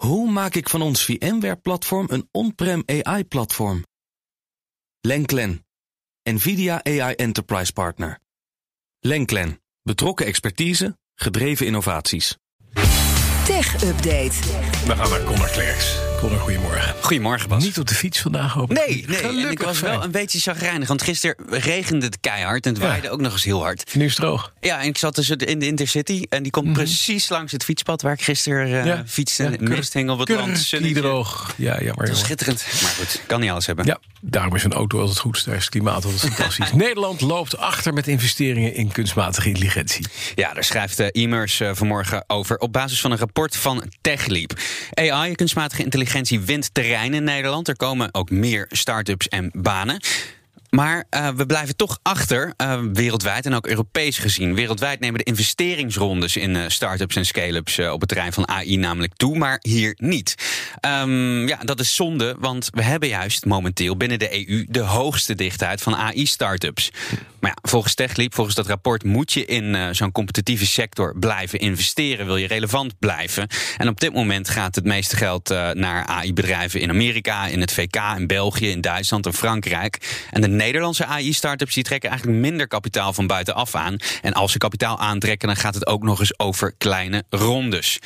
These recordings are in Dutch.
Hoe maak ik van ons VMware-platform een on-prem AI-platform? Lenklen, NVIDIA AI Enterprise Partner. Lenklen, betrokken expertise, gedreven innovaties. Tech Update. We gaan naar Connor Klerks. Goedemorgen. Goedemorgen, Bas. Niet op de fiets vandaag, hoop ik. Nee, nee. Gelukkig en ik was wel een beetje chagrijnig. Want gisteren regende het keihard en het Ja. waaide ook nog eens heel hard. Nu is het droog. Ja, en ik zat dus in de Intercity. En die komt precies langs het fietspad waar ik gisteren Mhm. Ja. fietste. Ja, op het land. Droog. Ja, jammer. Het was schitterend. Maar goed, kan niet alles hebben. Ja, daarom is een auto altijd goed. Daar is het klimaat altijd fantastisch. Nederland loopt achter met investeringen in kunstmatige intelligentie. Ja, daar schrijft de e-mers eh, vanmorgen over op basis van een rapport van TechLeap. AI, kunstmatige intelligentie, wint terrein in Nederland. Er komen ook meer start-ups en banen. Maar eh, we blijven toch achter, eh, wereldwijd en ook Europees gezien. Wereldwijd nemen de investeringsrondes in eh, start-ups en scale-ups op het terrein van AI namelijk toe, maar hier niet. Ehm, ja, dat is zonde, want we hebben juist momenteel binnen de EU de hoogste dichtheid van AI-startups. Maar ja, volgens TechLeap, volgens dat rapport, moet je in eh, zo'n competitieve sector blijven investeren. Wil je relevant blijven? En op dit moment gaat het meeste geld eh, naar AI-bedrijven in Amerika, in het VK, in België, in Duitsland en Frankrijk. En de Nederlandse AI-startups die trekken eigenlijk minder kapitaal van buitenaf aan. En als ze kapitaal aantrekken, dan gaat het ook nog eens over kleine rondes.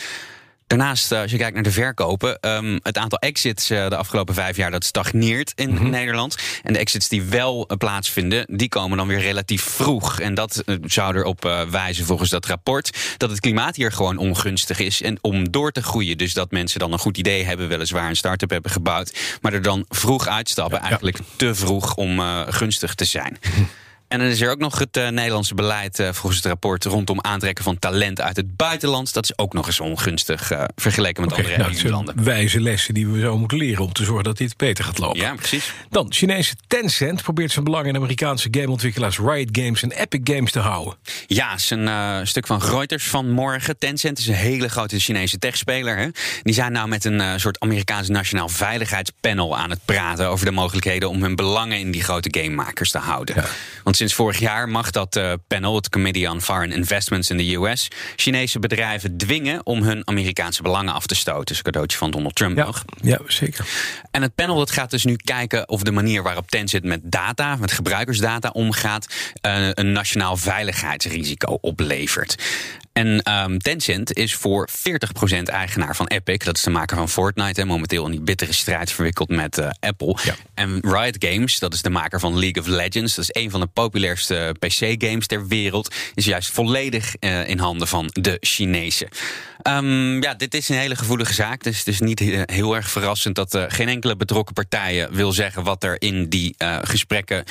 Daarnaast, eh, als je kijkt naar de verkopen, ehm, het aantal exits eh, de afgelopen vijf jaar dat stagneert in Nederland. En de exits die wel eh, plaatsvinden, die komen dan weer relatief vroeg. En dat eh, zou erop wijzen volgens dat rapport dat het klimaat hier gewoon ongunstig is en om door te groeien. Dus dat mensen dan een goed idee hebben, weliswaar een start-up hebben gebouwd, maar er dan vroeg uitstappen, eigenlijk te vroeg om gunstig te zijn. En dan is er ook nog het eh, Nederlandse beleid eh, volgens het rapport rondom aantrekken van talent uit het buitenland. Dat is ook nog eens ongunstig eh, vergeleken met andere nou, het EU-landen. wijze lessen die we zo moeten leren om te zorgen dat dit beter gaat lopen. Ja, precies. Dan, Chinese Tencent probeert zijn belang in Amerikaanse gameontwikkelaars Riot Games en Epic Games te houden. Ja, is een stuk van Reuters van morgen. Tencent is een hele grote Chinese techspeler. Hè? Die zijn nou met een soort Amerikaans nationaal veiligheidspanel aan het praten over de mogelijkheden om hun belangen in die grote gamemakers te houden. Want sinds vorig jaar mag dat eh, panel, het Committee on Foreign Investments in the US, Chinese bedrijven dwingen om hun Amerikaanse belangen af te stoten. Dus een cadeautje van Donald Trump Ja, nog. ja zeker. En het panel dat gaat dus nu kijken of de manier waarop Tencent met data, met gebruikersdata omgaat, eh, een nationaal veiligheidsrisico oplevert. En ehm, Tencent is voor 40% eigenaar van Epic. Dat is de maker van Fortnite. En momenteel in die bittere strijd verwikkeld met eh, Apple. Ja. En Riot Games, dat is de maker van League of Legends. Dat is een van de populairste PC-games ter wereld. Is juist volledig eh, in handen van de Chinezen. Ehm, ja, dit is een hele gevoelige zaak. Dus het is niet eh, heel erg verrassend dat eh, geen enkele betrokken partijen wil zeggen wat er in die eh, gesprekken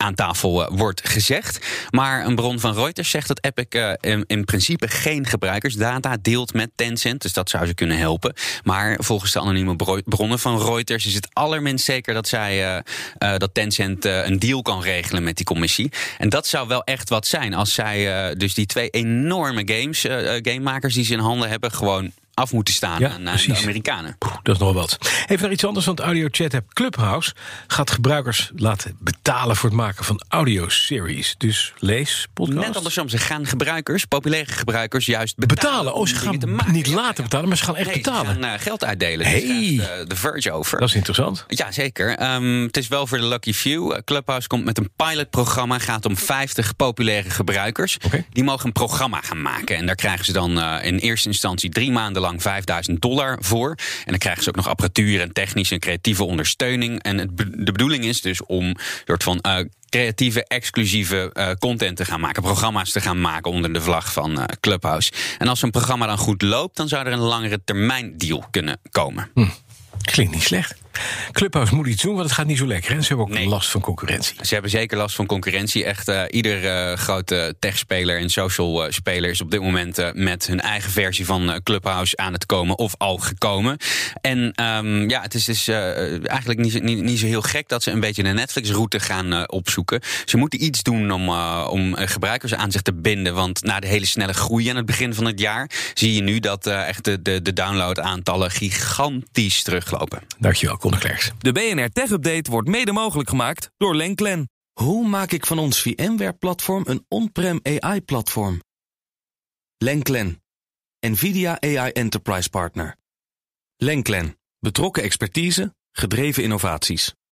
aan tafel eh, wordt gezegd. Maar een bron van Reuters zegt dat Epic eh, in, in principe geen gebruikersdata deelt met Tencent. Dus dat zou ze kunnen helpen. Maar volgens de anonieme bro- bronnen van Reuters is het allerminst zeker dat, zij, eh, dat Tencent een deal kan regelen met die commissie. En dat zou wel echt wat zijn als zij dus die twee enorme games, gamemakers die ze in handen hebben, gewoon af moeten staan Ja, aan de Amerikanen. Dat is nog wat. Even naar iets anders, want audio chat app Clubhouse gaat gebruikers laten betalen voor het maken van audio-series. Dus lees, podcast. Net andersom, ze gaan gebruikers, populaire gebruikers, juist betalen. betalen. Oh, ze gaan te maken. niet laten betalen, maar ze gaan echt Nee, betalen. Ze gaan eh, geld uitdelen. Hey. Dus eh, The Verge over. Dat is interessant. Ja, zeker. Ehm, het is wel voor de lucky few. Eh, Clubhouse komt met een pilotprogramma. Gaat om 50 populaire gebruikers. Die mogen een programma gaan maken. En daar krijgen ze dan in eerste instantie drie maanden lang 5000 dollar voor. En dan krijgen ze ook nog apparatuur en technische en creatieve ondersteuning. En de bedoeling is dus om soort van. eh, creatieve, exclusieve eh, content te gaan maken. Programma's te gaan maken onder de vlag van eh, Clubhouse. En als zo'n programma dan goed loopt... dan zou er een langere termijn deal kunnen komen. Klinkt niet slecht. Clubhouse moet iets doen, want het gaat niet zo lekker. En ze hebben ook Nee. last van concurrentie. Ze hebben zeker last van concurrentie. Echt eh, ieder eh, grote techspeler en social eh, speler is op dit moment met hun eigen versie van Clubhouse aan het komen of al gekomen. En ehm, ja, het is dus eigenlijk niet, zo- niet, niet zo heel gek dat ze een beetje de Netflix-route gaan opzoeken. Ze moeten iets doen om, om gebruikers aan zich te binden. Want na de hele snelle groei aan het begin van het jaar zie je nu dat echt de, de, de downloadaantallen gigantisch teruglopen. Dankjewel, Klerks. De BNR Tech Update wordt mede mogelijk gemaakt door Lenklen. Hoe maak ik van ons VMware-platform een on-prem AI-platform? Lenklen, NVIDIA AI Enterprise Partner. Lenklen. Betrokken expertise, gedreven innovaties.